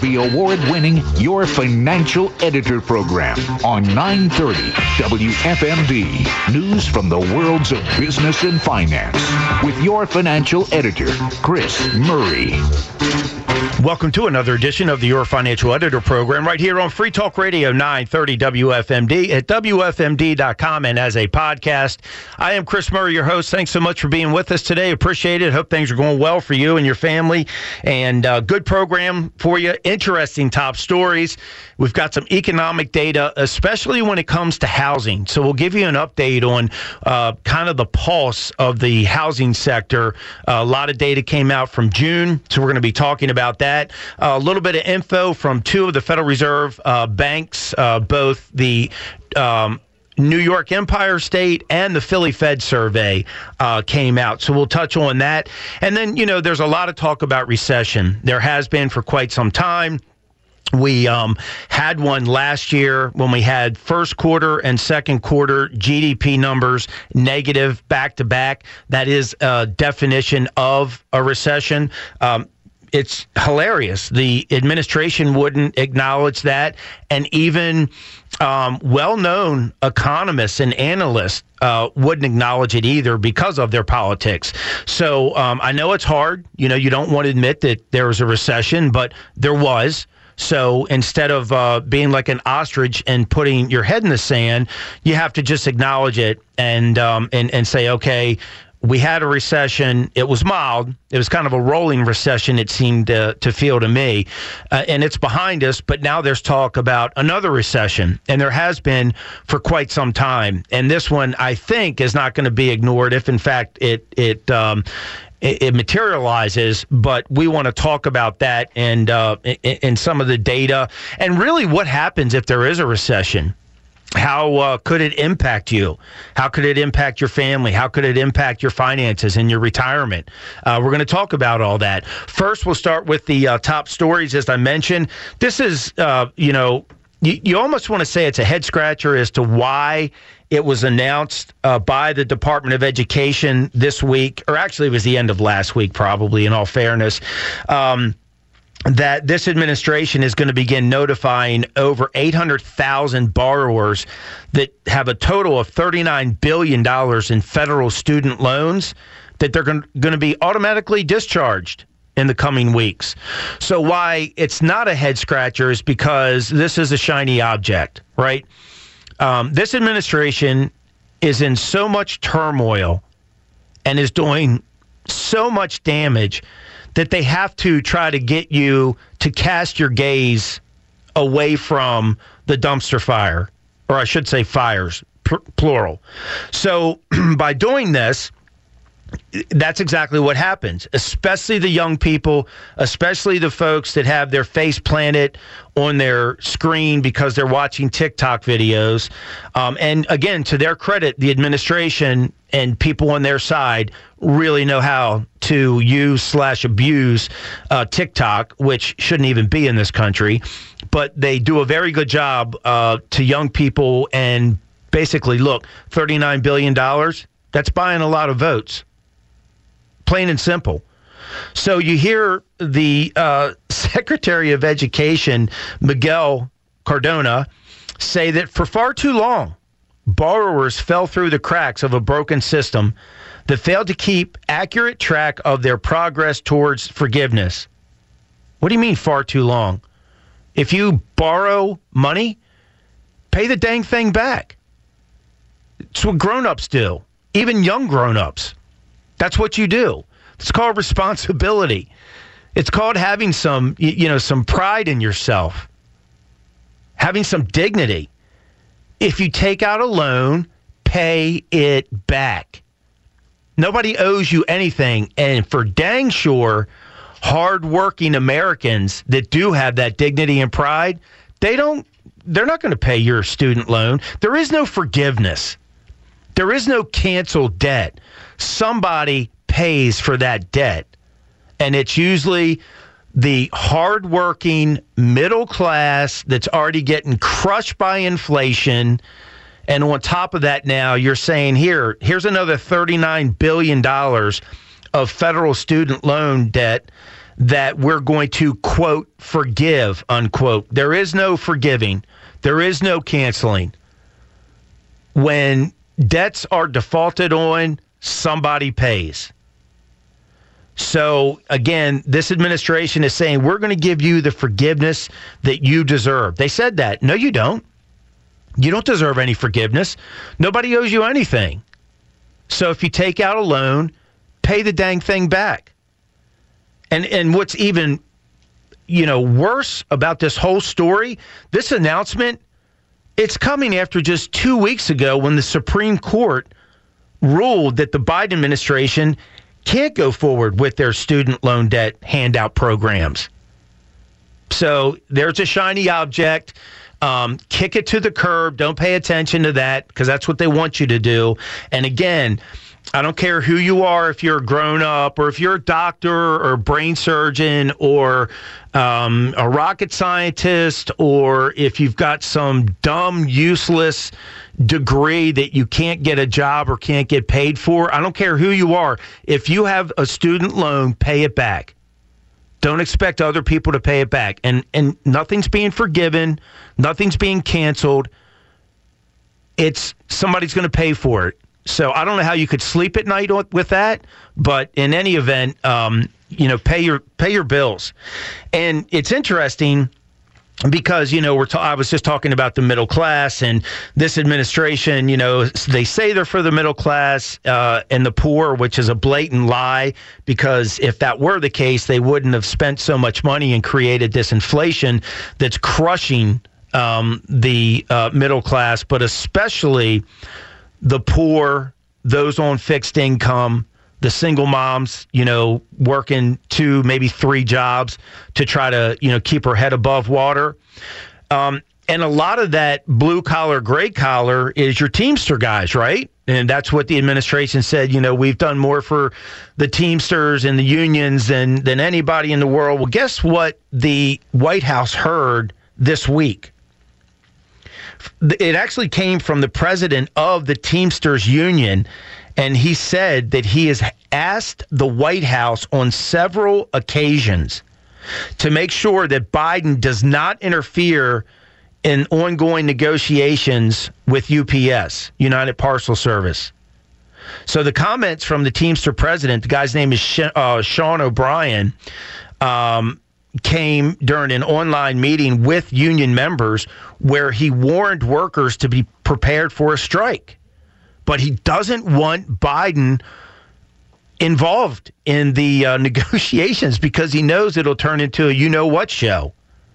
the award-winning Your Financial Editor program on 930 WFMD. News from the worlds of business and finance with your financial editor, Chris Murray. Welcome to another edition of the Your Financial Editor program right here on Free Talk Radio 930 WFMD at WFMD.com and as a podcast. I am Chris Murray, your host. Thanks so much for being with us today. Appreciate it. Hope things are going well for you and your family. And uh, good program for you. Interesting top stories. We've got some economic data, especially when it comes to housing. So we'll give you an update on uh, kind of the pulse of the housing sector. Uh, a lot of data came out from June, so we're going to be talking about that. Uh, a little bit of info from two of the Federal Reserve uh, banks, uh, both the um, New York Empire State and the Philly Fed survey uh, came out. So we'll touch on that. And then, you know, there's a lot of talk about recession. There has been for quite some time. We um, had one last year when we had first quarter and second quarter GDP numbers negative back to back. That is a definition of a recession. Um, it's hilarious. The administration wouldn't acknowledge that, and even um, well-known economists and analysts uh, wouldn't acknowledge it either because of their politics. So um, I know it's hard. You know, you don't want to admit that there was a recession, but there was. So instead of uh, being like an ostrich and putting your head in the sand, you have to just acknowledge it and um, and and say, okay, we had a recession. It was mild. It was kind of a rolling recession, it seemed to, to feel to me. Uh, and it's behind us, but now there's talk about another recession. And there has been for quite some time. And this one, I think, is not going to be ignored if, in fact, it, it, um, it, materializes, but we want to talk about that and uh, in some of the data and really what happens if there is a recession how uh, could it impact you? How could it impact your family? How could it impact your finances and your retirement? Uh, we're going to talk about all that. First, we'll start with the uh, top stories, as I mentioned. This is, uh, you know, you, you almost want to say it's a head scratcher as to why it was announced uh, by the Department of Education this week, or actually, it was the end of last week, probably, in all fairness. Um, that this administration is going to begin notifying over 800,000 borrowers that have a total of $39 billion in federal student loans that they're going to be automatically discharged in the coming weeks. So, why it's not a head scratcher is because this is a shiny object, right? Um, this administration is in so much turmoil and is doing so much damage that they have to try to get you to cast your gaze away from the dumpster fire, or I should say fires, plural. So by doing this, that's exactly what happens, especially the young people, especially the folks that have their face planted on their screen because they're watching TikTok videos. Um, and again, to their credit, the administration and people on their side really know how to use slash abuse uh, TikTok, which shouldn't even be in this country. But they do a very good job uh, to young people and basically, look, $39 billion, that's buying a lot of votes plain and simple. So you hear the uh, Secretary of Education, Miguel Cardona, say that for far too long, borrowers fell through the cracks of a broken system that failed to keep accurate track of their progress towards forgiveness. What do you mean, far too long? If you borrow money, pay the dang thing back. It's what grown ups do, even young grown ups. That's what you do. It's called responsibility. It's called having some, you know, some pride in yourself, having some dignity. If you take out a loan, pay it back. Nobody owes you anything. And for dang sure, hardworking Americans that do have that dignity and pride, they don't, they're not going to pay your student loan. There is no forgiveness. There is no canceled debt somebody pays for that debt. And it's usually the hardworking middle class that's already getting crushed by inflation. And on top of that, now you're saying here, here's another $39 billion of federal student loan debt that we're going to, quote, forgive, unquote. There is no forgiving, there is no canceling. When debts are defaulted on, somebody pays. So, again, this administration is saying we're going to give you the forgiveness that you deserve. They said that. No, you don't. You don't deserve any forgiveness. Nobody owes you anything. So, if you take out a loan, pay the dang thing back. And and what's even you know worse about this whole story, this announcement, it's coming after just 2 weeks ago when the Supreme Court ruled that the Biden administration can't go forward with their student loan debt handout programs. So there's a shiny object. Um, kick it to the curb. Don't pay attention to that because that's what they want you to do. And again, I don't care who you are, if you're a grown up or if you're a doctor or a brain surgeon or um, a rocket scientist or if you've got some dumb, useless degree that you can't get a job or can't get paid for. I don't care who you are. If you have a student loan, pay it back. Don't expect other people to pay it back. And and nothing's being forgiven, nothing's being canceled. It's somebody's going to pay for it. So I don't know how you could sleep at night with that, but in any event, um, you know, pay your pay your bills. And it's interesting because you know we're ta- I was just talking about the middle class and this administration you know they say they're for the middle class uh, and the poor which is a blatant lie because if that were the case they wouldn't have spent so much money and created this inflation that's crushing um, the uh, middle class but especially the poor those on fixed income the single moms, you know, working two, maybe three jobs to try to, you know, keep her head above water. Um, and a lot of that blue collar, gray collar is your Teamster guys, right? And that's what the administration said. You know, we've done more for the Teamsters and the unions than than anybody in the world. Well, guess what? The White House heard this week. It actually came from the president of the Teamsters Union and he said that he has asked the White House on several occasions to make sure that Biden does not interfere in ongoing negotiations with UPS, United Parcel Service. So the comments from the Teamster president, the guy's name is uh, Sean O'Brien, um, came during an online meeting with union members where he warned workers to be prepared for a strike but he doesn't want Biden involved in the uh, negotiations because he knows it'll turn into a you know what show,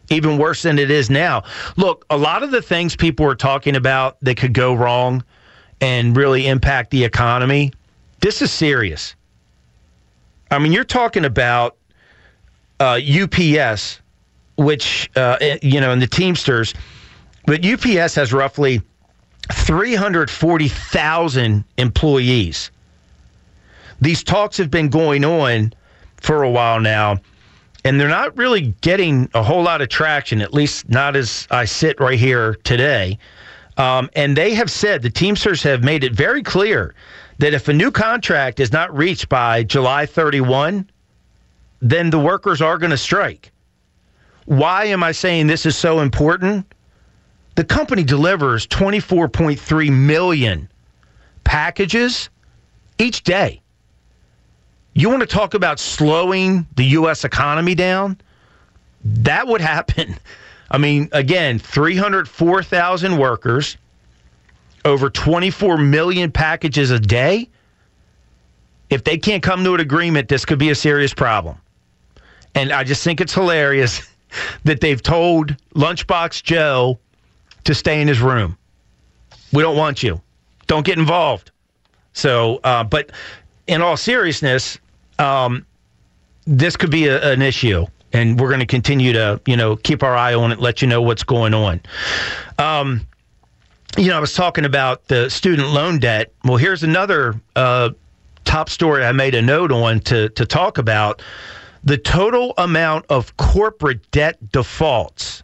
even worse than it is now. Look, a lot of the things people are talking about that could go wrong and really impact the economy, this is serious. I mean, you're talking about uh, UPS, which, uh, you know, and the Teamsters, but UPS has roughly 340,000 employees. These talks have been going on for a while now, and they're not really getting a whole lot of traction, at least not as I sit right here today. Um, and they have said, the Teamsters have made it very clear that if a new contract is not reached by July 31, then the workers are going to strike. Why am I saying this is so important? The company delivers 24.3 million packages each day. You want to talk about slowing the U.S. economy down? That would happen. I mean, again, 304,000 workers, over 24 million packages a day. If they can't come to an agreement, this could be a serious problem. And I just think it's hilarious that they've told Lunchbox Joe to stay in his room. We don't want you. Don't get involved. So, uh, but in all seriousness, um, this could be a, an issue, and we're going to continue to, you know, keep our eye on it, let you know what's going on. Um, you know, I was talking about the student loan debt. Well, here's another uh, top story I made a note on to to talk about the total amount of corporate debt defaults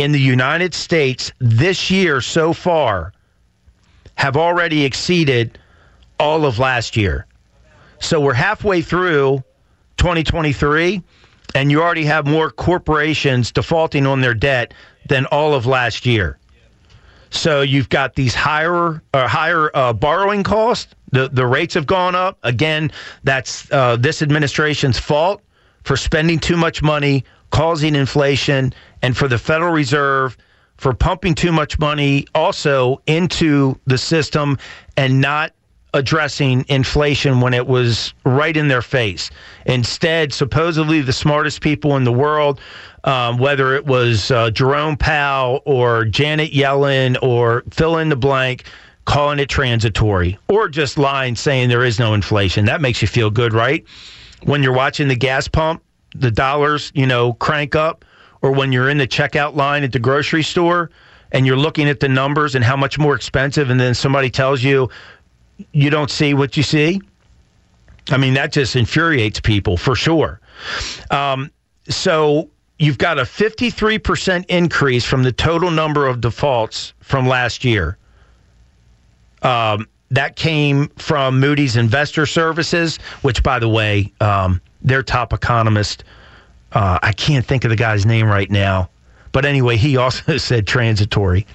in the United States this year so far have already exceeded all of last year. So we're halfway through 2023 and you already have more corporations defaulting on their debt than all of last year. So you've got these higher uh, higher uh, borrowing costs. The the rates have gone up. Again, that's uh, this administration's fault for spending too much money, causing inflation, and for the Federal Reserve for pumping too much money also into the system and not addressing inflation when it was right in their face. Instead, supposedly the smartest people in the world, um, whether it was uh, Jerome Powell or Janet Yellen or fill in the blank, calling it transitory or just lying saying there is no inflation. That makes you feel good, right? When you're watching the gas pump, the dollars, you know, crank up, or when you're in the checkout line at the grocery store and you're looking at the numbers and how much more expensive, and then somebody tells you you don't see what you see. I mean, that just infuriates people for sure. Um, so you've got a 53% increase from the total number of defaults from last year. Um, that came from Moody's Investor Services, which, by the way, um, their top economist, uh, I can't think of the guy's name right now, but anyway, he also said transitory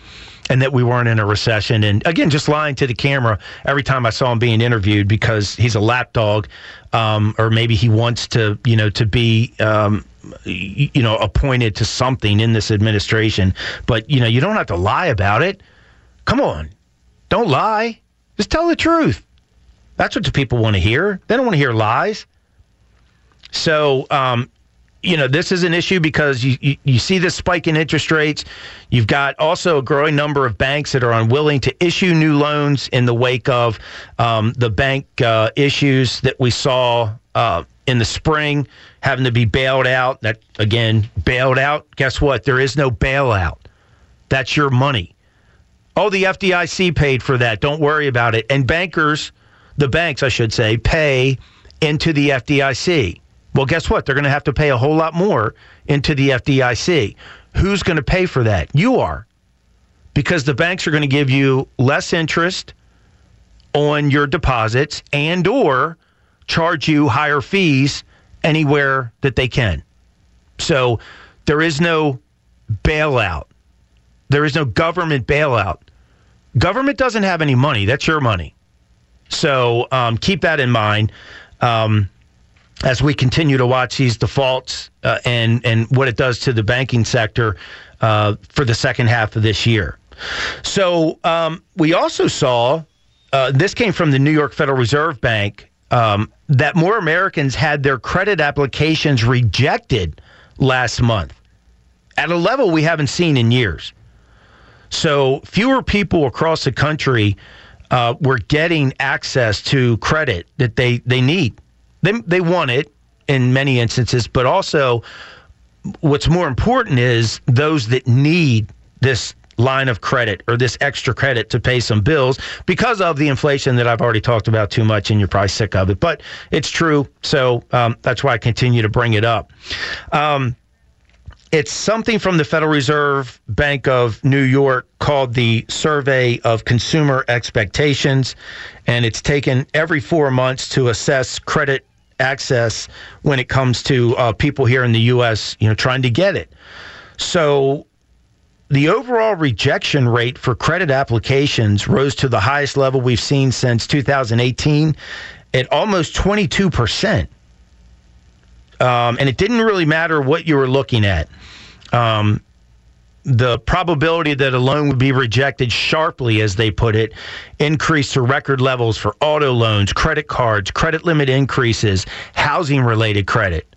and that we weren't in a recession. And again, just lying to the camera every time I saw him being interviewed because he's a lapdog, um, or maybe he wants to, you know, to be, um, you know, appointed to something in this administration. But you know, you don't have to lie about it. Come on, don't lie. Just tell the truth. That's what the people want to hear. They don't want to hear lies. So, um, you know, this is an issue because you, you, you, see this spike in interest rates. You've got also a growing number of banks that are unwilling to issue new loans in the wake of um, the bank uh, issues that we saw uh, in the spring, having to be bailed out. That, again, bailed out. Guess what? There is no bailout. That's your money. Oh, the FDIC paid for that. Don't worry about it. And bankers, the banks, I should say, pay into the FDIC. Well, guess what? They're going to have to pay a whole lot more into the FDIC. Who's going to pay for that? You are. Because the banks are going to give you less interest on your deposits and or charge you higher fees anywhere that they can. So there is no bailout. There is no government bailout. Government doesn't have any money. That's your money. So um, keep that in mind. Um, as we continue to watch these defaults uh, and and what it does to the banking sector uh, for the second half of this year. So um, we also saw uh, this came from the New York Federal Reserve Bank um, that more Americans had their credit applications rejected last month at a level we haven't seen in years. So fewer people across the country uh, were getting access to credit that they, they need they they want it in many instances, but also what's more important is those that need this line of credit or this extra credit to pay some bills because of the inflation that I've already talked about too much, and you're probably sick of it. But it's true, so um, that's why I continue to bring it up. Um, it's something from the Federal Reserve Bank of New York called the Survey of Consumer Expectations, and it's taken every four months to assess credit access when it comes to uh, people here in the U.S. You know, trying to get it. So the overall rejection rate for credit applications rose to the highest level we've seen since 2018 at almost 22 percent. Um, and it didn't really matter what you were looking at. Um, the probability that a loan would be rejected sharply, as they put it, increased to record levels for auto loans, credit cards, credit limit increases, housing related credit.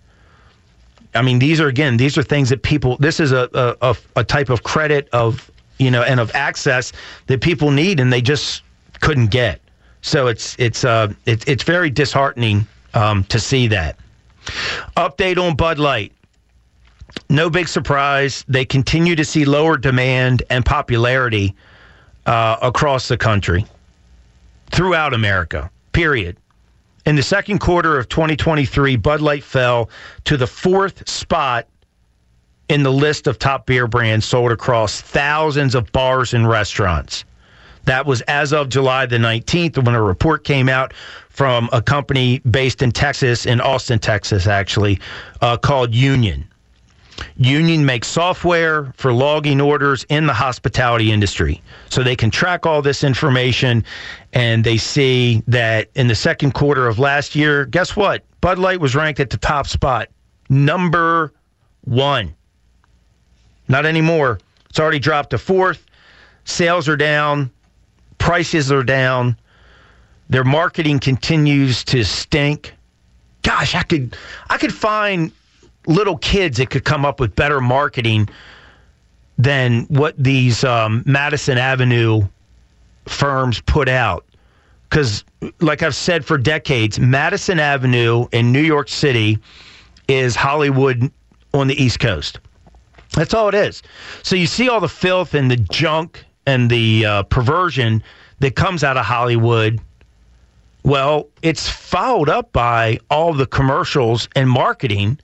I mean, these are again, these are things that people. This is a, a a type of credit of you know and of access that people need, and they just couldn't get. So it's it's uh it's it's very disheartening um, to see that. Update on Bud Light no big surprise. They continue to see lower demand and popularity uh, across the country, throughout America, period. In the second quarter of 2023, Bud Light fell to the fourth spot in the list of top beer brands sold across thousands of bars and restaurants. That was as of July the 19th when a report came out from a company based in Texas, in Austin, Texas, actually, uh, called Union. Union makes software for logging orders in the hospitality industry. So they can track all this information and they see that in the second quarter of last year, guess what? Bud Light was ranked at the top spot, number one. Not anymore. It's already dropped to fourth. Sales are down, prices are down. Their marketing continues to stink. Gosh, I could I could find little kids that could come up with better marketing than what these um, Madison Avenue firms put out. Because, like I've said for decades, Madison Avenue in New York City is Hollywood on the East Coast. That's all it is. So you see all the filth and the junk and the uh, perversion that comes out of Hollywood. Well, it's followed up by all the commercials and marketing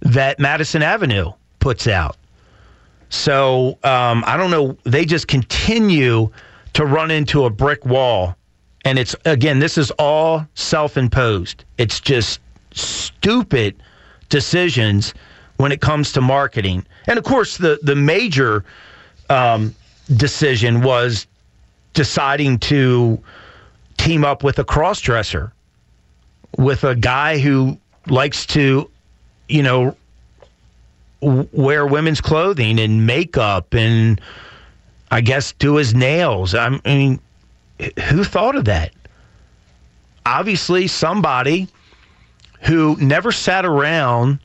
that Madison Avenue puts out. So um, I don't know. They just continue to run into a brick wall. And it's, again, this is all self imposed. It's just stupid decisions when it comes to marketing. And of course, the, the major um, decision was deciding to team up with a cross dresser, with a guy who likes to you know, wear women's clothing and makeup and I guess do his nails. I mean, who thought of that? Obviously, somebody who never sat around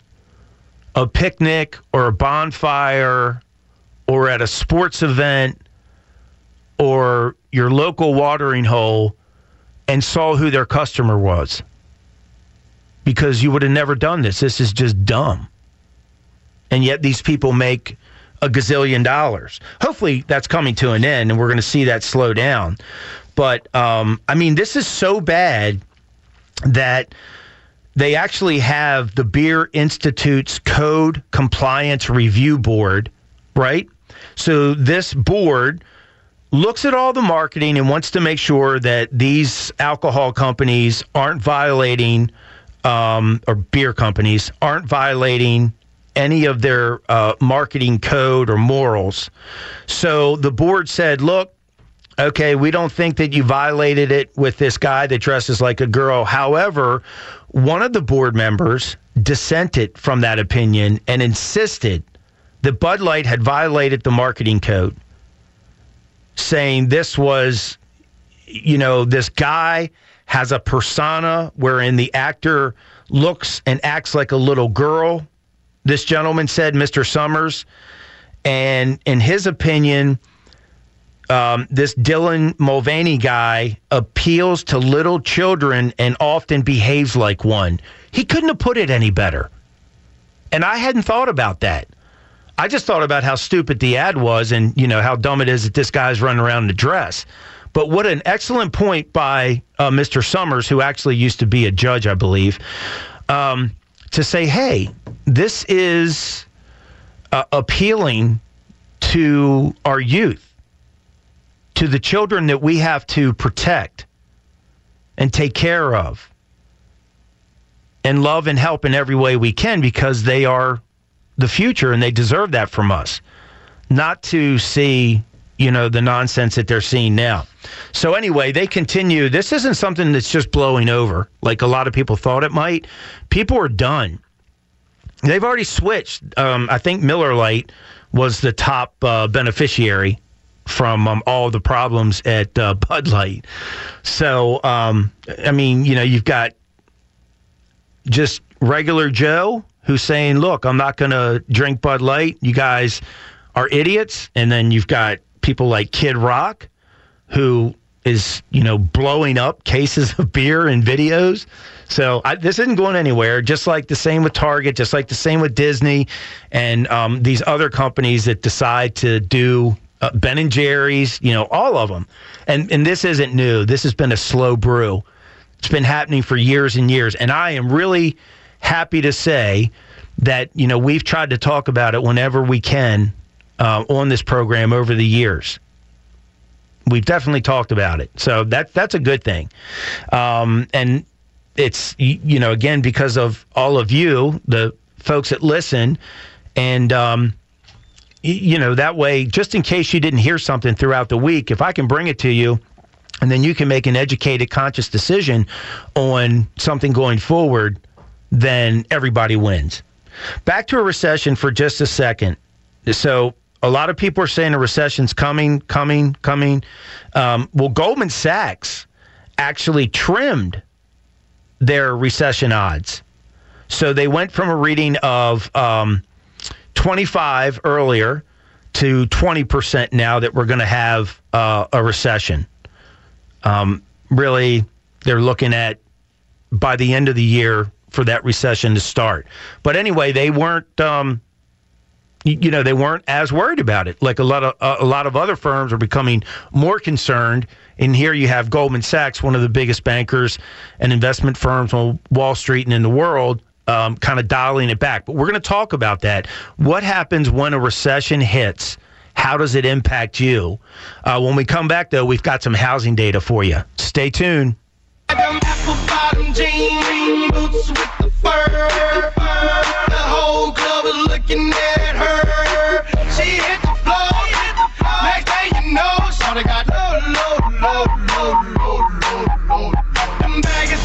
a picnic or a bonfire or at a sports event or your local watering hole and saw who their customer was because you would have never done this. This is just dumb. And yet these people make a gazillion dollars. Hopefully that's coming to an end and we're going to see that slow down. But um, I mean, this is so bad that they actually have the Beer Institute's Code Compliance Review Board, right? So this board looks at all the marketing and wants to make sure that these alcohol companies aren't violating um, or beer companies aren't violating any of their uh, marketing code or morals. So the board said, look, okay, we don't think that you violated it with this guy that dresses like a girl. However, one of the board members dissented from that opinion and insisted that Bud Light had violated the marketing code, saying this was, you know, this guy has a persona wherein the actor looks and acts like a little girl. This gentleman said, Mr. Summers. And in his opinion, um, this Dylan Mulvaney guy appeals to little children and often behaves like one. He couldn't have put it any better. And I hadn't thought about that. I just thought about how stupid the ad was and, you know, how dumb it is that this guy's running around in a dress. But what an excellent point by uh, Mr. Summers, who actually used to be a judge, I believe, um, to say, hey, this is uh, appealing to our youth, to the children that we have to protect and take care of and love and help in every way we can because they are the future and they deserve that from us. Not to see you know, the nonsense that they're seeing now. So anyway, they continue. This isn't something that's just blowing over like a lot of people thought it might. People are done. They've already switched. Um, I think Miller Lite was the top uh, beneficiary from um, all the problems at uh, Bud Light. So, um, I mean, you know, you've got just regular Joe who's saying, look, I'm not going to drink Bud Light. You guys are idiots. And then you've got people like Kid Rock, who is you know blowing up cases of beer and videos. So I, this isn't going anywhere. Just like the same with Target, just like the same with Disney, and um, these other companies that decide to do uh, Ben and Jerry's. You know, all of them. And and this isn't new. This has been a slow brew. It's been happening for years and years. And I am really happy to say that you know we've tried to talk about it whenever we can uh, on this program over the years. We've definitely talked about it. So that that's a good thing. Um, and it's you know again because of all of you, the folks that listen, and um, you know that way, just in case you didn't hear something throughout the week, if I can bring it to you. And then you can make an educated, conscious decision on something going forward, then everybody wins. Back to a recession for just a second. So a lot of people are saying a recession's coming, coming, coming. Um, well, Goldman Sachs actually trimmed their recession odds. So they went from a reading of um, 25 earlier to 20% now that we're going to have uh, a recession. Um, really, they're looking at by the end of the year for that recession to start. But anyway, they weren't. Um, you know they weren't as worried about it. Like a lot of a lot of other firms are becoming more concerned. And here you have Goldman Sachs one of the biggest bankers and investment firms on Wall Street and in the world um, kind of dialing it back. But we're going to talk about that. What happens when a recession hits? How does it impact you? Uh, when we come back though we've got some housing data for you. Stay tuned looking at her. She hit the floor. Next thing you know, shawty got low, low, low, low, low, low, low. Them baggy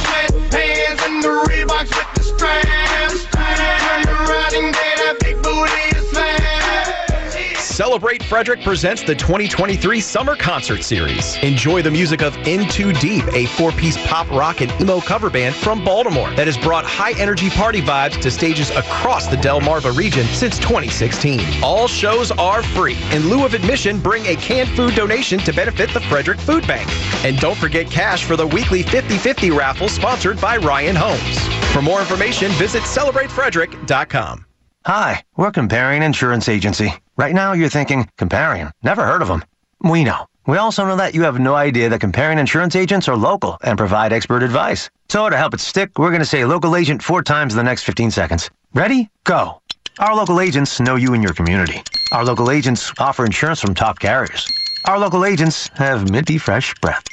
Celebrate Frederick presents the 2023 Summer Concert Series. Enjoy the music of In Too Deep, a four piece pop rock and emo cover band from Baltimore that has brought high energy party vibes to stages across the Delmarva region since 2016. All shows are free. In lieu of admission, bring a canned food donation to benefit the Frederick Food Bank. And don't forget cash for the weekly 50 50 raffle sponsored by Ryan Homes. For more information, visit CelebrateFrederick.com. Hi, we're Comparion Insurance Agency. Right now you're thinking, Comparion, never heard of them. We know. We also know that you have no idea that Comparion Insurance agents are local and provide expert advice. So to help it stick, we're going to say local agent four times in the next 15 seconds. Ready? Go. Our local agents know you and your community. Our local agents offer insurance from top carriers. Our local agents have minty fresh breath.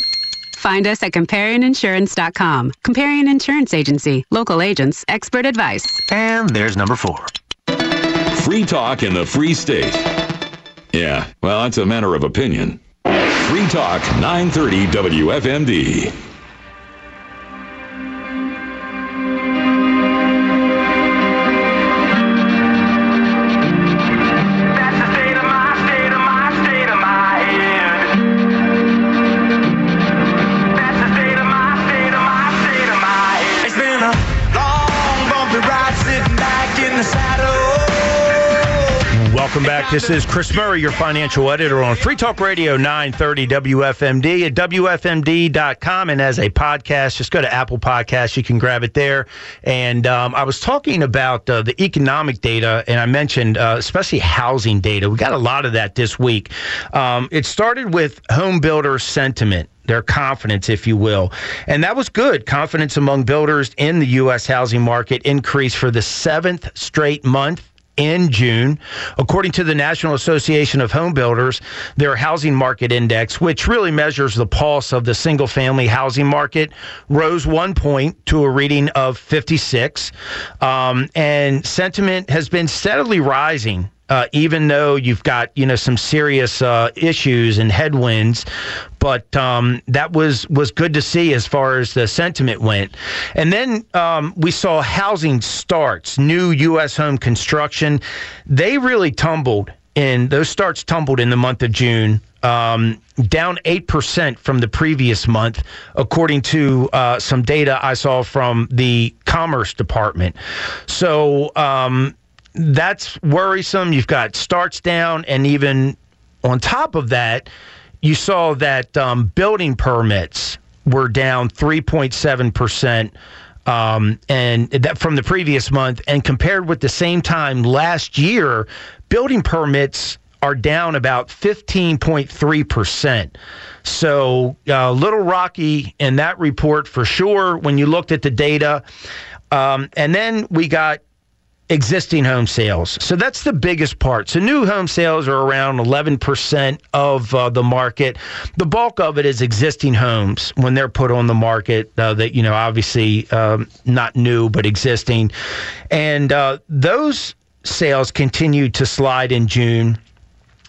Find us at ComparionInsurance.com. Comparion Insurance Agency. Local agents. Expert advice. And there's number four. Free talk in the free state. Yeah, well, that's a matter of opinion. Free Talk 930 WFMD. Welcome back. This is Chris Murray, your financial editor on Free Talk Radio 930 WFMD at WFMD.com. And as a podcast, just go to Apple Podcasts. You can grab it there. And um, I was talking about uh, the economic data, and I mentioned uh, especially housing data. We got a lot of that this week. Um, it started with home builder sentiment their confidence, if you will. And that was good. Confidence among builders in the U.S. housing market increased for the seventh straight month in June. According to the National Association of Home Builders, their housing market index, which really measures the pulse of the single family housing market, rose one point to a reading of 56. Um, and sentiment has been steadily rising uh, even though you've got you know some serious uh, issues and headwinds. But um, that was was good to see as far as the sentiment went. And then um, we saw housing starts, new U.S. home construction. They really tumbled, and those starts tumbled in the month of June. Um, down 8% from the previous month, according to uh, some data I saw from the Commerce Department. So, um, that's worrisome. You've got starts down, and even on top of that, you saw that um, building permits were down 3.7 percent. Um, and that from the previous month, and compared with the same time last year, building permits are down about 15.3 percent. So a uh, little rocky in that report for sure when you looked at the data. Um, and then we got existing home sales. So that's the biggest part. So new home sales are around 11% of uh, the market. The bulk of it is existing homes when they're put on the market uh, that, you know, obviously um, not new, but existing. And uh, those sales continue to slide in June.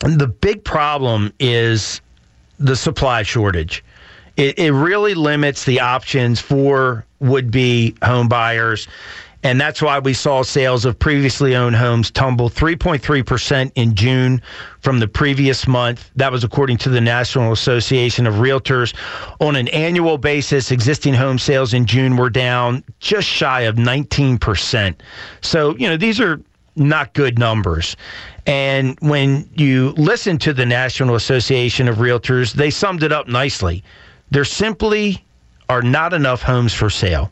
And the big problem is the supply shortage. It, it really limits the options for would be home buyers. And that's why we saw sales of previously owned homes tumble 3.3% in June from the previous month. That was according to the National Association of Realtors. On an annual basis, existing home sales in June were down just shy of 19%. So, you know, these are not good numbers. And when you listen to the National Association of Realtors, they summed it up nicely. There simply are not enough homes for sale.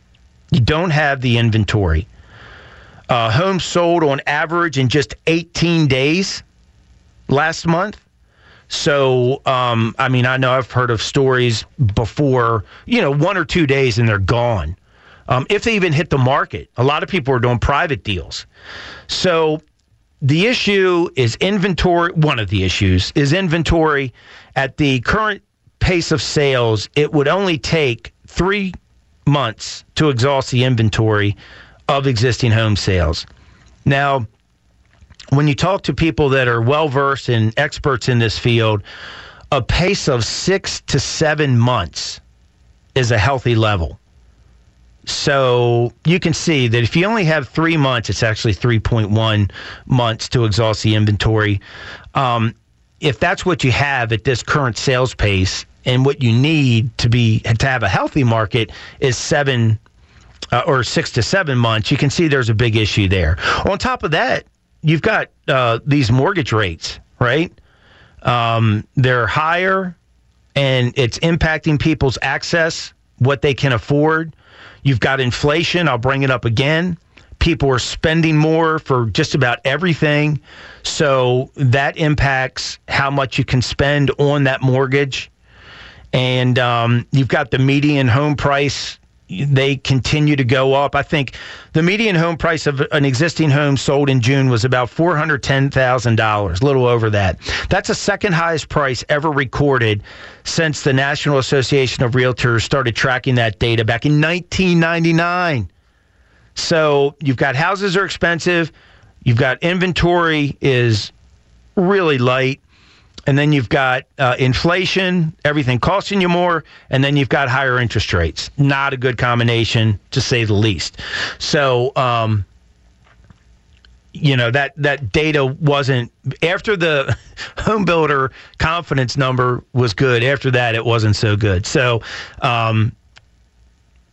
You don't have the inventory. Uh, homes sold on average in just 18 days last month. So, um, I mean, I know I've heard of stories before, you know, one or two days and they're gone. Um, if they even hit the market, a lot of people are doing private deals. So, the issue is inventory. One of the issues is inventory. At the current pace of sales, it would only take three months to exhaust the inventory of existing home sales. Now, when you talk to people that are well versed and experts in this field, a pace of six to seven months is a healthy level. So you can see that if you only have three months, it's actually 3.1 months to exhaust the inventory. Um, if that's what you have at this current sales pace, and what you need to be to have a healthy market is seven uh, or six to seven months. You can see there's a big issue there. On top of that, you've got uh, these mortgage rates, right? Um, they're higher, and it's impacting people's access, what they can afford. You've got inflation. I'll bring it up again. People are spending more for just about everything. So that impacts how much you can spend on that mortgage and um, you've got the median home price. They continue to go up. I think the median home price of an existing home sold in June was about four hundred ten thousand dollars, a little over that. That's the second highest price ever recorded since the National Association of Realtors started tracking that data back in 1999. So you've got houses are expensive, you've got inventory is really light, and then you've got uh, inflation, everything costing you more, and then you've got higher interest rates. Not a good combination, to say the least. So, um, you know that that data wasn't after the home builder confidence number was good. After that, it wasn't so good. So, um,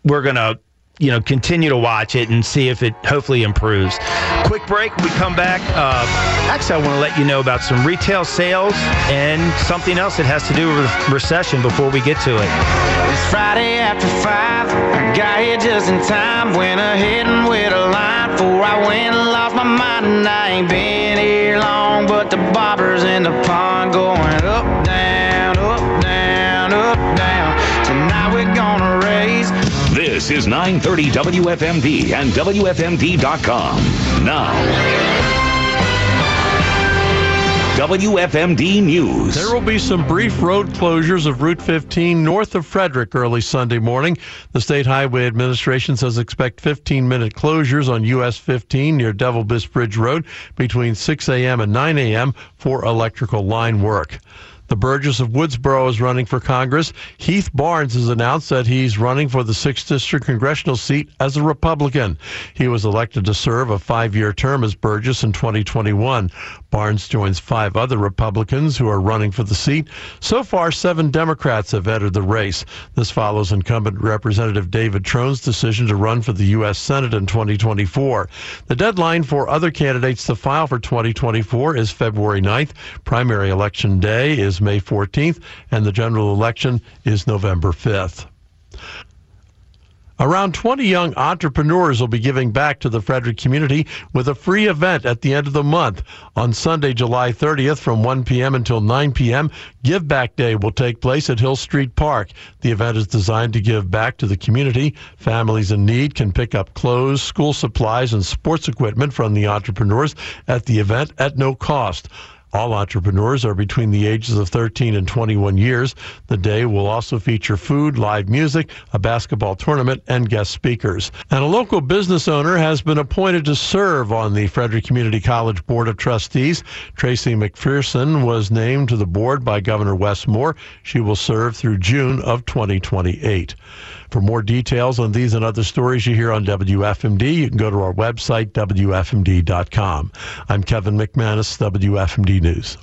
we're gonna you know, continue to watch it and see if it hopefully improves. Quick break. We come back. Uh, actually, I want to let you know about some retail sales and something else that has to do with recession before we get to it. It's Friday after five. I got here just in time. Went ahead and with a line before I went and lost my mind. And I ain't been here long, but the bobbers in the pond is 930 WFMD and WFMD.com. Now, WFMD News. There will be some brief road closures of Route 15 north of Frederick early Sunday morning. The State Highway Administration says expect 15 minute closures on US 15 near Devil Bridge Road between 6 a.m. and 9 a.m. for electrical line work. The Burgess of Woodsboro is running for Congress. Heath Barnes has announced that he's running for the 6th District congressional seat as a Republican. He was elected to serve a five year term as Burgess in 2021. Barnes joins five other Republicans who are running for the seat. So far, seven Democrats have entered the race. This follows incumbent Representative David Trone's decision to run for the U.S. Senate in 2024. The deadline for other candidates to file for 2024 is February 9th. Primary election day is May 14th, and the general election is November 5th. Around 20 young entrepreneurs will be giving back to the Frederick community with a free event at the end of the month. On Sunday, July 30th from 1 p.m. until 9 p.m., Give Back Day will take place at Hill Street Park. The event is designed to give back to the community. Families in need can pick up clothes, school supplies, and sports equipment from the entrepreneurs at the event at no cost. All entrepreneurs are between the ages of 13 and 21 years. The day will also feature food, live music, a basketball tournament, and guest speakers. And a local business owner has been appointed to serve on the Frederick Community College Board of Trustees. Tracy McPherson was named to the board by Governor Wes Moore. She will serve through June of 2028. For more details on these and other stories you hear on WFMD, you can go to our website, WFMD.com. I'm Kevin McManus, WFMD News.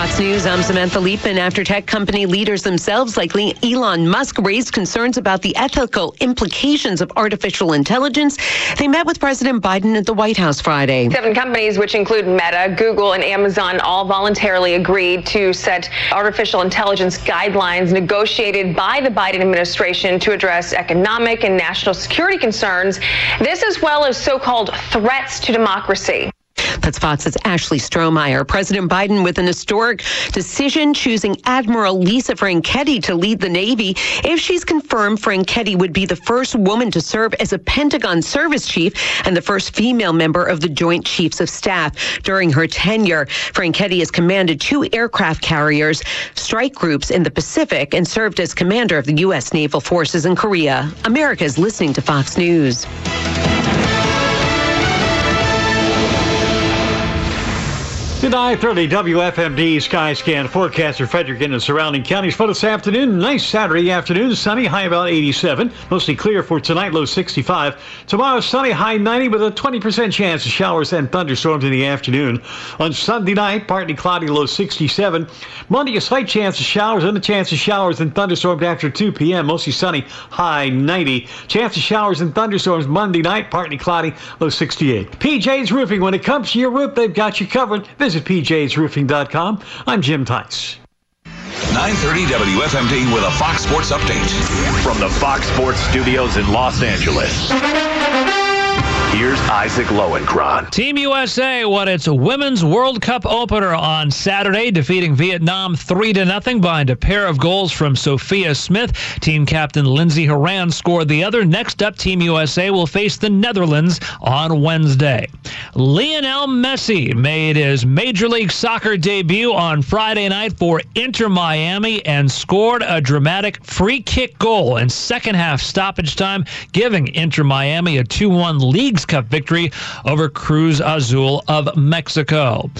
Fox News, I'm Samantha Liebman. After tech company leaders themselves, like Elon Musk, raised concerns about the ethical implications of artificial intelligence, they met with President Biden at the White House Friday. Seven companies, which include Meta, Google, and Amazon, all voluntarily agreed to set artificial intelligence guidelines negotiated by the Biden administration to address economic and national security concerns. This, as well as so called threats to democracy. That's Fox's Ashley Strohmier. President Biden with an historic decision choosing Admiral Lisa Franchetti to lead the Navy. If she's confirmed, Franchetti would be the first woman to serve as a Pentagon service chief and the first female member of the Joint Chiefs of Staff. During her tenure, Franchetti has commanded two aircraft carriers, strike groups in the Pacific, and served as commander of the U.S. Naval Forces in Korea. America is listening to Fox News. Good 930 WFMD Skyscan forecaster Frederick and the surrounding counties for this afternoon. Nice Saturday afternoon, sunny, high about 87. Mostly clear for tonight, low 65. Tomorrow, sunny, high 90 with a 20% chance of showers and thunderstorms in the afternoon. On Sunday night, partly cloudy, low 67. Monday, a slight chance of showers and a chance of showers and thunderstorms after 2 p.m. Mostly sunny, high 90. Chance of showers and thunderstorms Monday night, partly cloudy, low 68. PJ's Roofing, when it comes to your roof, they've got you covered. Visit pjsroofing.com. I'm Jim Tice. 930 WFMD with a Fox Sports update. From the Fox Sports studios in Los Angeles. Here's Isaac Lowenkron. Team USA won its Women's World Cup opener on Saturday, defeating Vietnam 3 to nothing behind a pair of goals from Sophia Smith. Team captain Lindsey Horan scored the other. Next up, Team USA will face the Netherlands on Wednesday. Lionel Messi made his Major League Soccer debut on Friday night for Inter Miami and scored a dramatic free kick goal in second half stoppage time, giving Inter Miami a 2 1 league Cup victory over Cruz Azul of Mexico.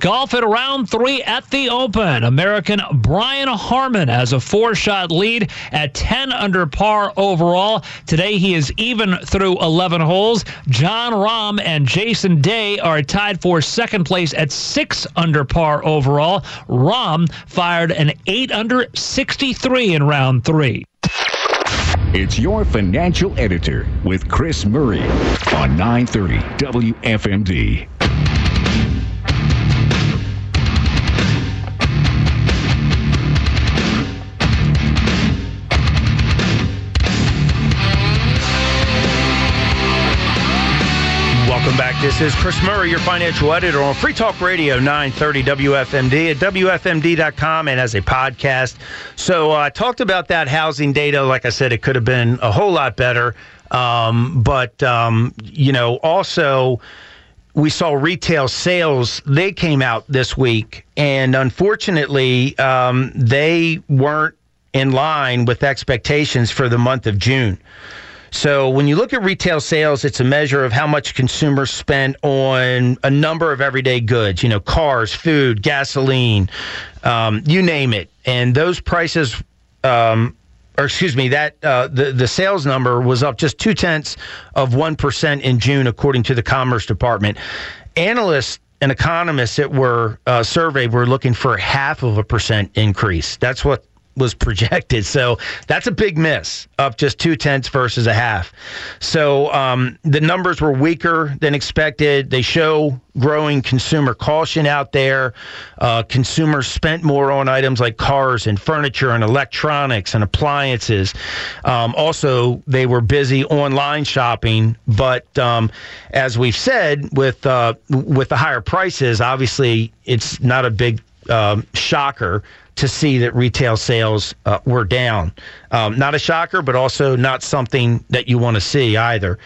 Golf at round three at the Open. American Brian Harman has a four shot lead at 10 under par overall. Today he is even through 11 holes. Jon Rahm and Jason Day are tied for second place at 6 under par overall. Rahm fired an 8 under 63 in round three. It's your financial editor with Chris Murray on 930 WFMD. Welcome back. This is Chris Murray, your financial editor on Free Talk Radio 930 WFMD at WFMD.com and as a podcast. So uh, I talked about that housing data. Like I said, it could have been a whole lot better. Um, but, um, you know, also we saw retail sales. They came out this week. And unfortunately, um, they weren't in line with expectations for the month of June. So when you look at retail sales, it's a measure of how much consumers spend on a number of everyday goods, you know, cars, food, gasoline, um, you name it. And those prices, um, or excuse me, that uh, the the sales number was up just two tenths of one percent in June, according to the Commerce Department. Analysts and economists that were uh, surveyed were looking for half of a percent increase. That's what was projected. So that's a big miss, up just two tenths versus a half. So um, the numbers were weaker than expected. They show growing consumer caution out there. Uh, consumers spent more on items like cars and furniture and electronics and appliances. Um, also, they were busy online shopping, but um, as we've said, with uh, with the higher prices, obviously it's not a big um, shocker to see that retail sales uh, were down. Um, not a shocker, but also not something that you want to see either.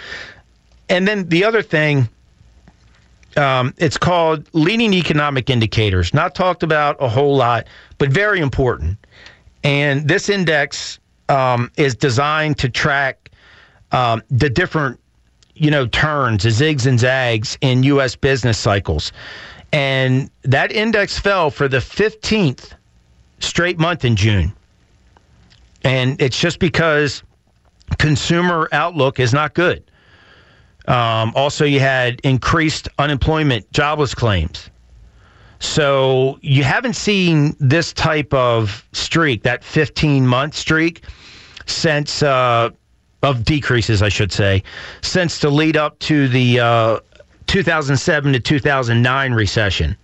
And then the other thing, um, it's called leading economic indicators. Not talked about a whole lot, but very important. And this index um, is designed to track um, the different, you know, turns, the zigs and zags in U.S. business cycles. And that index fell for the 15th straight month in June. And it's just because consumer outlook is not good. Um, also, you had increased unemployment, jobless claims. So you haven't seen this type of streak, that 15 month streak, since uh, of decreases, I should say, since the lead up to the uh, 2007 to 2009 recession.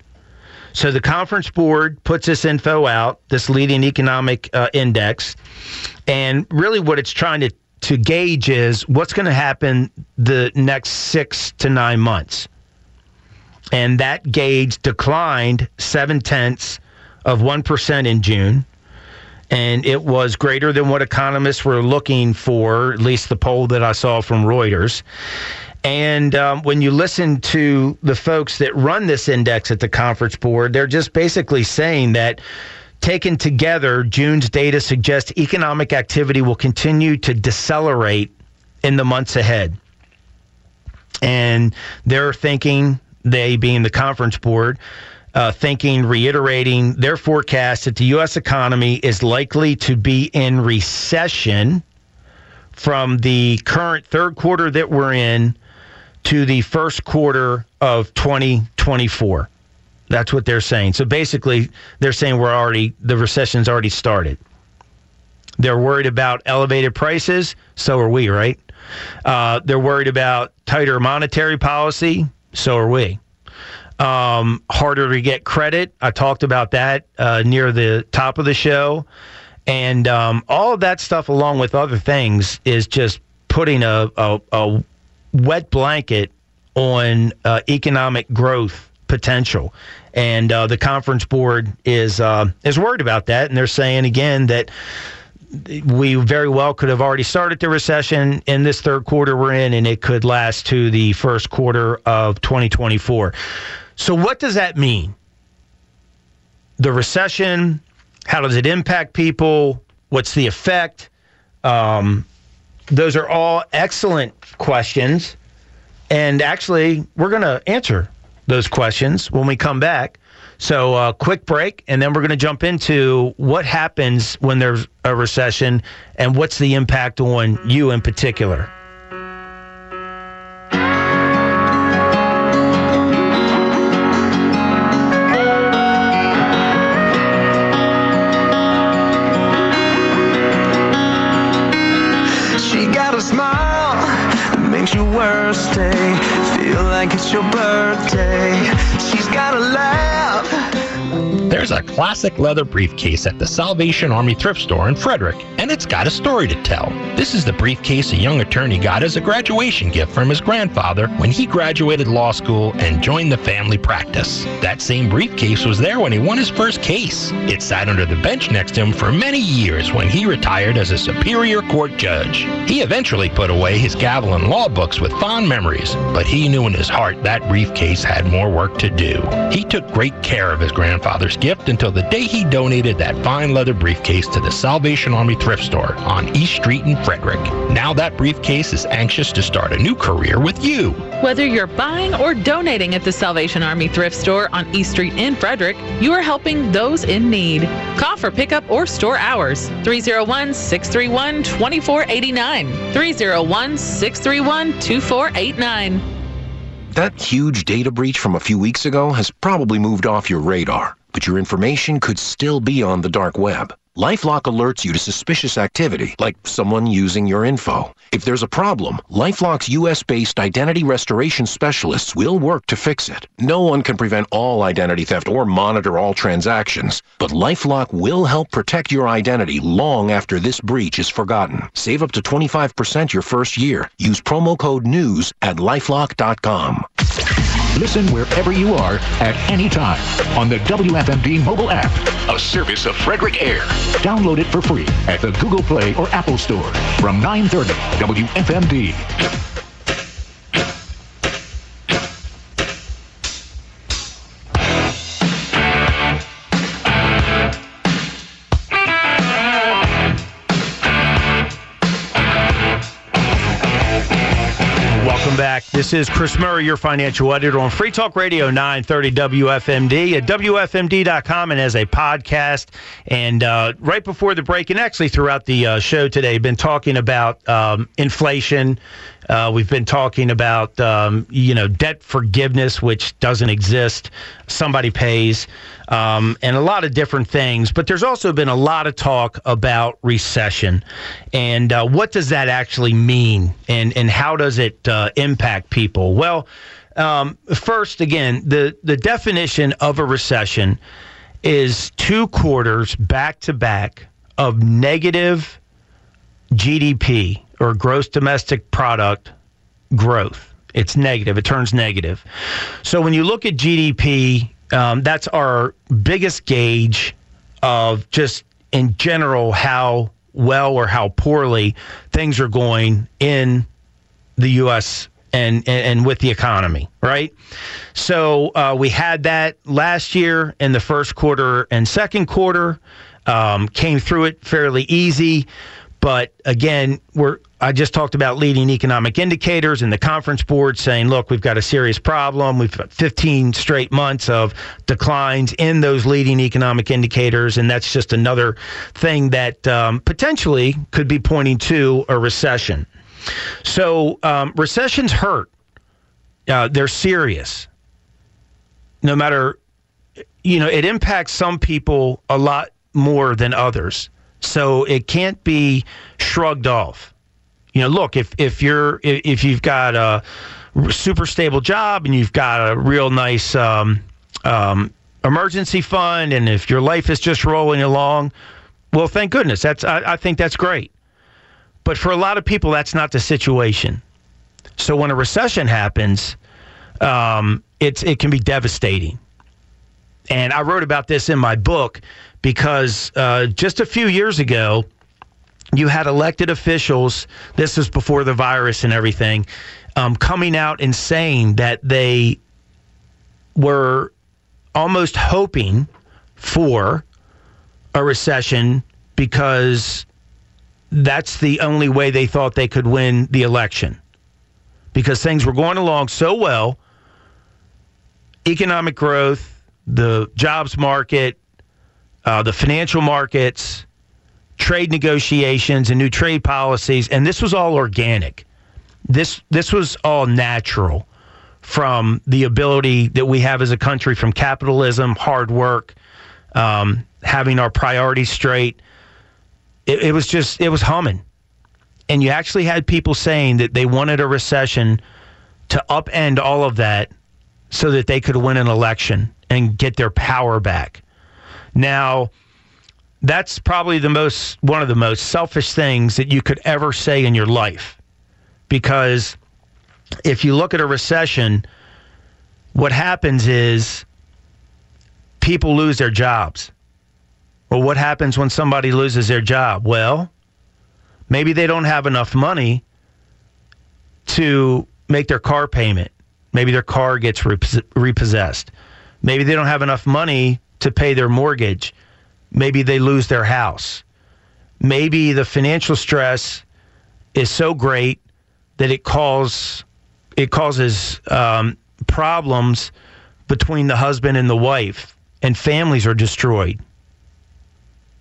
So the conference board puts this info out, this leading economic uh, index, and really what it's trying to to gauge is what's going to happen the next six to nine months. And that gauge declined seven tenths of 1% in June. And it was greater than what economists were looking for, at least the poll that I saw from Reuters. And um, when you listen to the folks that run this index at the conference board, they're just basically saying that taken together, June's data suggests economic activity will continue to decelerate in the months ahead. And they're thinking, they being the conference board, uh, thinking, reiterating their forecast that the U.S. economy is likely to be in recession from the current third quarter that we're in to the first quarter of 2024. That's what they're saying. So basically, they're saying we're already, the recession's already started. They're worried about elevated prices. So are we, right? Uh, they're worried about tighter monetary policy. So are we. Um, harder to get credit. I talked about that uh, near the top of the show. And um, all of that stuff, along with other things, is just putting a, a, a wet blanket on uh, economic growth potential. And uh, the conference board is uh, is worried about that, and they're saying again that we very well could have already started the recession in this third quarter we're in, and it could last to the first quarter of 2024. So, what does that mean? The recession, how does it impact people? What's the effect? Um, those are all excellent questions. And actually, we're going to answer those questions when we come back. So, uh, quick break, and then we're going to jump into what happens when there's a recession and what's the impact on you in particular. Your worst day feel like it's your birthday. She's got a laugh. There's a classic leather briefcase at the Salvation Army thrift store in Frederick, and it's got a story to tell. This is the briefcase a young attorney got as a graduation gift from his grandfather when he graduated law school and joined the family practice. That same briefcase was there when he won his first case. It sat under the bench next to him for many years when he retired as a Superior Court judge. He eventually put away his gavel and law books with fond memories, but he knew in his heart that briefcase had more work to do. He took great care of his grandfather's gift until the day he donated that fine leather briefcase to the Salvation Army thrift store on East Street in Frederick. Now that briefcase is anxious to start a new career with you. Whether you're buying or donating at the Salvation Army thrift store on East Street in Frederick, you are helping those in need. Call for pickup or store hours 301 631 2489. 301 631 2489. That huge data breach from a few weeks ago has probably moved off your radar, but your information could still be on the dark web. LifeLock alerts you to suspicious activity, like someone using your info. If there's a problem, LifeLock's US-based identity restoration specialists will work to fix it. No one can prevent all identity theft or monitor all transactions, but LifeLock will help protect your identity long after this breach is forgotten. Save up to 25% your first year. Use promo code NEWS at lifelock.com. Listen wherever you are at any time on the WFMD mobile app, a service of Frederick Air. Download it for free at the Google Play or Apple Store from 930 WFMD. This is Chris Murray, your financial editor on Free Talk Radio 930 WFMD at WFMD.com and as a podcast. And uh, right before the break, and actually throughout the uh, show today, been talking about um, inflation. Uh, we've been talking about um, you know debt forgiveness, which doesn't exist. Somebody pays, um, and a lot of different things. But there's also been a lot of talk about recession, and uh, what does that actually mean, and and how does it uh, impact people? Well, um, first, again, the the definition of a recession is two quarters back to back of negative GDP or gross domestic product growth. It's negative. It turns negative. So when you look at GDP, um, that's our biggest gauge of just in general how well or how poorly things are going in the U.S. And, and, with the economy, right? So uh, we had that last year in the first quarter and second quarter, um, came through it fairly easy. But again, we're I just talked about leading economic indicators and the conference board saying, look, we've got a serious problem. We've got 15 straight months of declines in those leading economic indicators. And that's just another thing that um, potentially could be pointing to a recession. So um, recessions hurt. Uh, they're serious. No matter, you know, it impacts some people a lot more than others. So it can't be shrugged off. You know, look, if if you're if you've got a super stable job and you've got a real nice um, um, emergency fund, and if your life is just rolling along, well, thank goodness. That's I, I think that's great. But for a lot of people, that's not the situation. So when a recession happens, um, it's it can be devastating. And I wrote about this in my book because uh, just a few years ago, you had elected officials, this was before the virus and everything, um, coming out and saying that they were almost hoping for a recession because that's the only way they thought they could win the election. Because things were going along so well economic growth, the jobs market, uh, the financial markets, trade negotiations, and new trade policies, and this was all organic. This this was all natural from the ability that we have as a country from capitalism, hard work, um, having our priorities straight. It, it was just it was humming, and you actually had people saying that they wanted a recession to upend all of that so that they could win an election and get their power back. Now, that's probably the most one of the most selfish things that you could ever say in your life. Because if you look at a recession, what happens is people lose their jobs. Well, what happens when somebody loses their job? Well, maybe they don't have enough money to make their car payment. Maybe their car gets repossessed. Maybe they don't have enough money to pay their mortgage. Maybe they lose their house. Maybe the financial stress is so great that it causes it causes um, problems between the husband and the wife, and families are destroyed.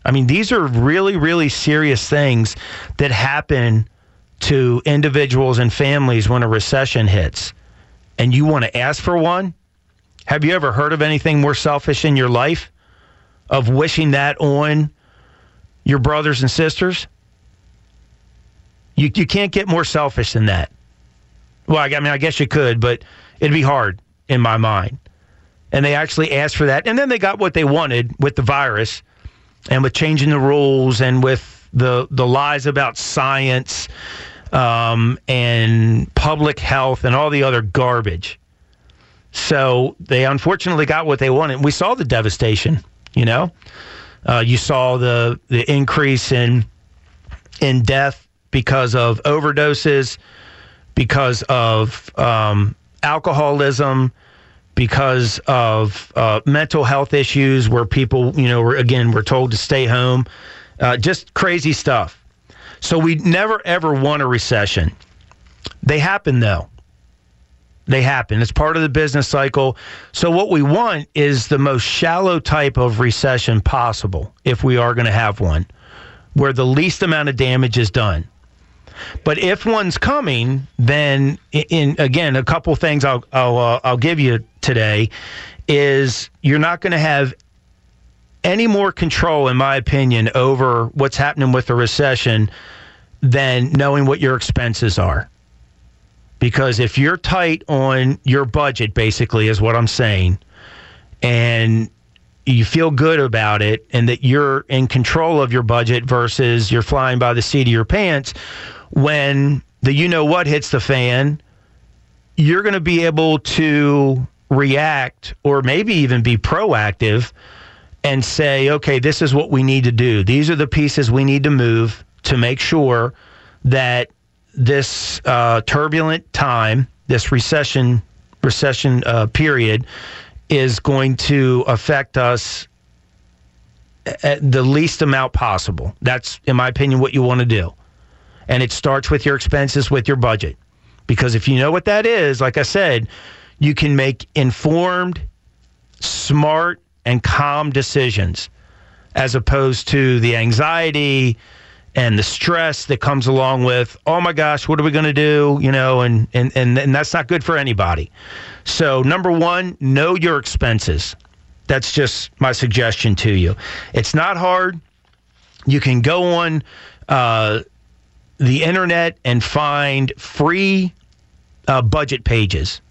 I mean, these are really, really serious things that happen to individuals and families when a recession hits. And you want to ask for one? Have you ever heard of anything more selfish in your life? Of wishing that on your brothers and sisters? You, you can't get more selfish than that. Well, I mean, I guess you could, but it'd be hard in my mind. And they actually asked for that. And then they got what they wanted with the virus and with changing the rules and with the, the lies about science um, and public health and all the other garbage. So they unfortunately got what they wanted. We saw the devastation, you know? Uh, you saw the, the increase in in death because of overdoses, because of um, alcoholism, because of uh, mental health issues where people, you know, were, again, were told to stay home. Uh, just crazy stuff. So we never ever want a recession. They happen though. They happen. It's part of the business cycle. So what we want is the most shallow type of recession possible if we are going to have one, where the least amount of damage is done. But if one's coming, then in again a couple things I'll I'll, uh, I'll give you today is you're not going to have any more control, in my opinion, over what's happening with the recession than knowing what your expenses are. Because if you're tight on your budget, basically, is what I'm saying, and you feel good about it and that you're in control of your budget versus you're flying by the seat of your pants, when the you know what hits the fan, you're going to be able to react or maybe even be proactive and say, okay, this is what we need to do. These are the pieces we need to move to make sure that this uh, turbulent time, this recession recession uh, period, is going to affect us at the least amount possible. That's, in my opinion, what you want to do. And it starts with your expenses, with your budget. Because if you know what that is, like I said, you can make informed, smart, and calm decisions as opposed to the anxiety and the stress that comes along with, oh my gosh, what are we going to do? You know, and, and, and, and that's not good for anybody. So, number one, know your expenses. That's just my suggestion to you. It's not hard. You can go on uh, the internet and find free uh, budget pages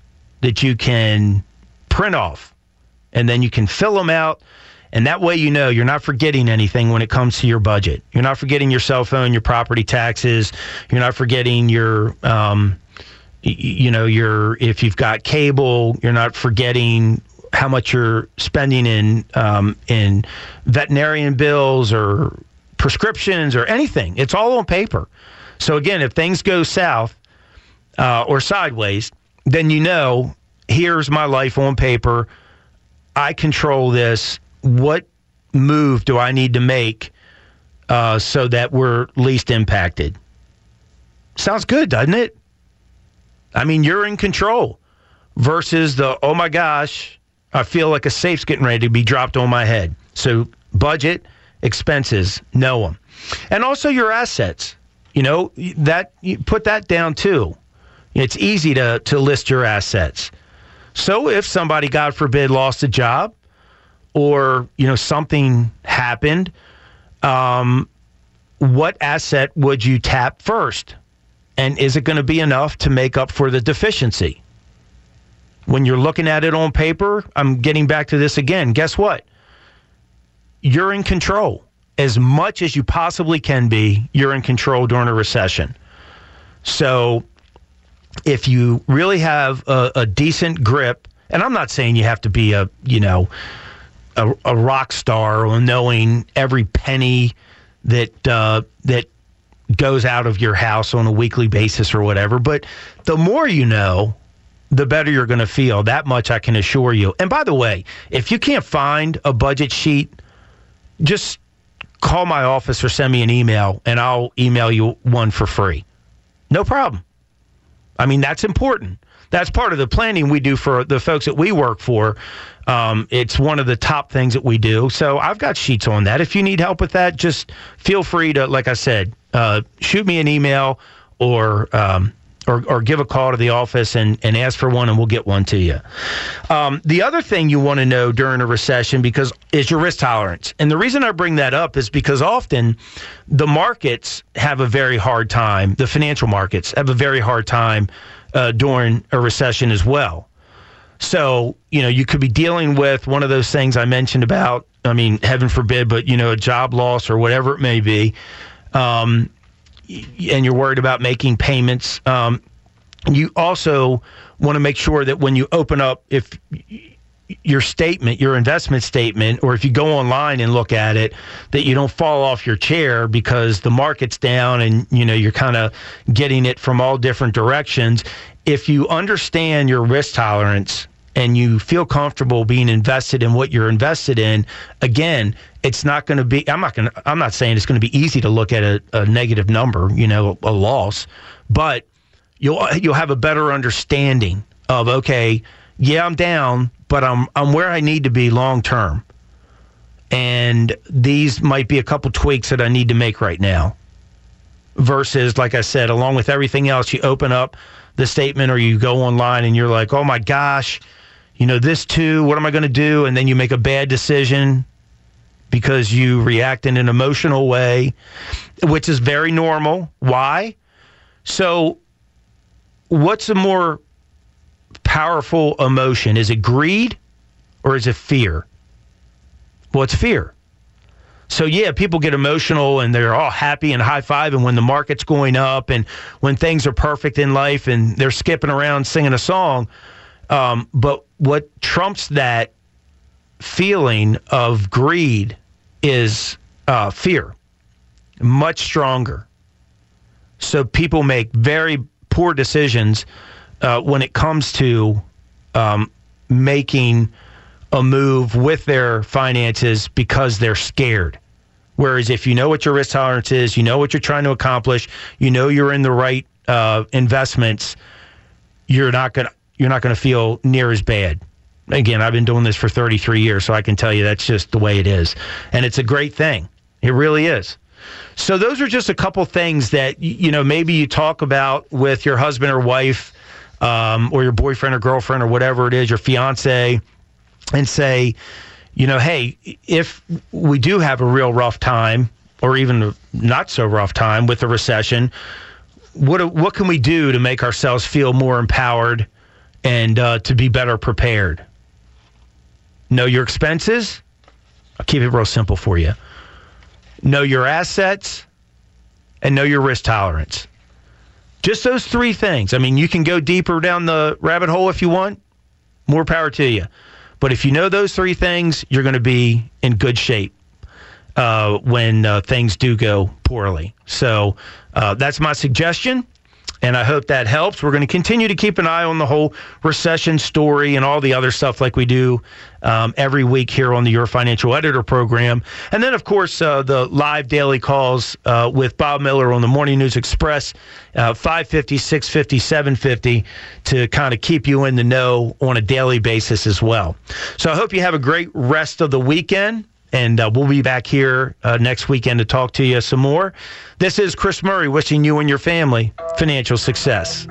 that you can print off, and then you can fill them out and that way, you know, you're not forgetting anything when it comes to your budget. You're not forgetting your cell phone, your property taxes. You're not forgetting your, um, you know, your, if you've got cable, you're not forgetting how much you're spending in, um, in veterinarian bills or prescriptions or anything. It's all on paper. So again, if things go south uh, or sideways, then you know, here's my life on paper. I control this what move do I need to make uh, so that we're least impacted? Sounds good, doesn't it? I mean, you're in control versus the, oh my gosh, I feel like a safe's getting ready to be dropped on my head. So, budget, expenses, know them. And also your assets. You know, that you put that down too. It's easy to, to list your assets. So, if somebody, God forbid, lost a job, or you know something happened, um, what asset would you tap first? And is it going to be enough to make up for the deficiency? When you're looking at it on paper, I'm getting back to this again. Guess what? You're in control. As much as you possibly can be, you're in control during a recession. So if you really have a, a decent grip, and I'm not saying you have to be a, you know, a, a rock star knowing every penny that uh, that goes out of your house on a weekly basis or whatever. But the more you know, the better you're going to feel. That much I can assure you. And by the way, if you can't find a budget sheet, just call my office or send me an email and I'll email you one for free. No problem. I mean, that's important. That's part of the planning we do for the folks that we work for um, it's one of the top things that we do. So I've got sheets on that. If you need help with that, just feel free to, like I said, uh, shoot me an email or um, or, or give a call to the office and, and ask for one, and we'll get one to you. Um, the other thing you want to know during a recession because is your risk tolerance, and the reason I bring that up is because often the markets have a very hard time. The financial markets have a very hard time uh, during a recession as well. So you know you could be dealing with one of those things I mentioned about. I mean, heaven forbid, but you know, a job loss or whatever it may be. Um, and you're worried about making payments. Um, you also want to make sure that when you open up, if your statement, your investment statement, or if you go online and look at it, that you don't fall off your chair because the market's down and you know you're kind of getting it from all different directions. If you understand your risk tolerance and you feel comfortable being invested in what you're invested in, again, it's not going to be. I'm not going. I'm not saying it's going to be easy to look at a, a negative number, you know, a loss, but you'll you'll have a better understanding of okay, yeah, I'm down, but I'm I'm where I need to be long term, and these might be a couple tweaks that I need to make right now. Versus, like I said, along with everything else, you open up the statement or you go online and you're like, oh my gosh you know, this too, what am I going to do? And then you make a bad decision because you react in an emotional way, which is very normal. Why? So, what's a more powerful emotion? Is it greed or is it fear? Well, it's fear. So yeah, people get emotional and they're all happy and high five and when the market's going up and when things are perfect in life and they're skipping around singing a song. Um, but what trumps that feeling of greed is uh, fear, much stronger. So people make very poor decisions uh, when it comes to um, making a move with their finances because they're scared. Whereas if you know what your risk tolerance is, you know what you're trying to accomplish, you know you're in the right uh, investments, you're not to you're not to feel near as bad. Again, I've been doing this for 33 years, so I can tell you that's just the way it is. And it's a great thing. It really is. So those are just a couple things that you know maybe you talk about with your husband or wife, um, or your boyfriend or girlfriend or whatever it is, your fiance, and say, you know, hey, if we do have a real rough time, or even a not so rough time with the recession, what what can we do to make ourselves feel more empowered? and uh, to be better prepared. Know your expenses. I'll keep it real simple for you. Know your assets and know your risk tolerance. Just those three things. I mean, you can go deeper down the rabbit hole if you want. More power to you. But if you know those three things, you're going to be in good shape uh, when uh, things do go poorly. So uh, that's my suggestion and I hope that helps. We're going to continue to keep an eye on the whole recession story and all the other stuff like we do um, every week here on the Your Financial Editor program. And then, of course, uh, the live daily calls uh, with Bob Miller on the Morning News Express, uh, 550, 650, 750, to kind of keep you in the know on a daily basis as well. So I hope you have a great rest of the weekend. And uh, we'll be back here uh, next weekend to talk to you some more. This is Chris Murray wishing you and your family financial success.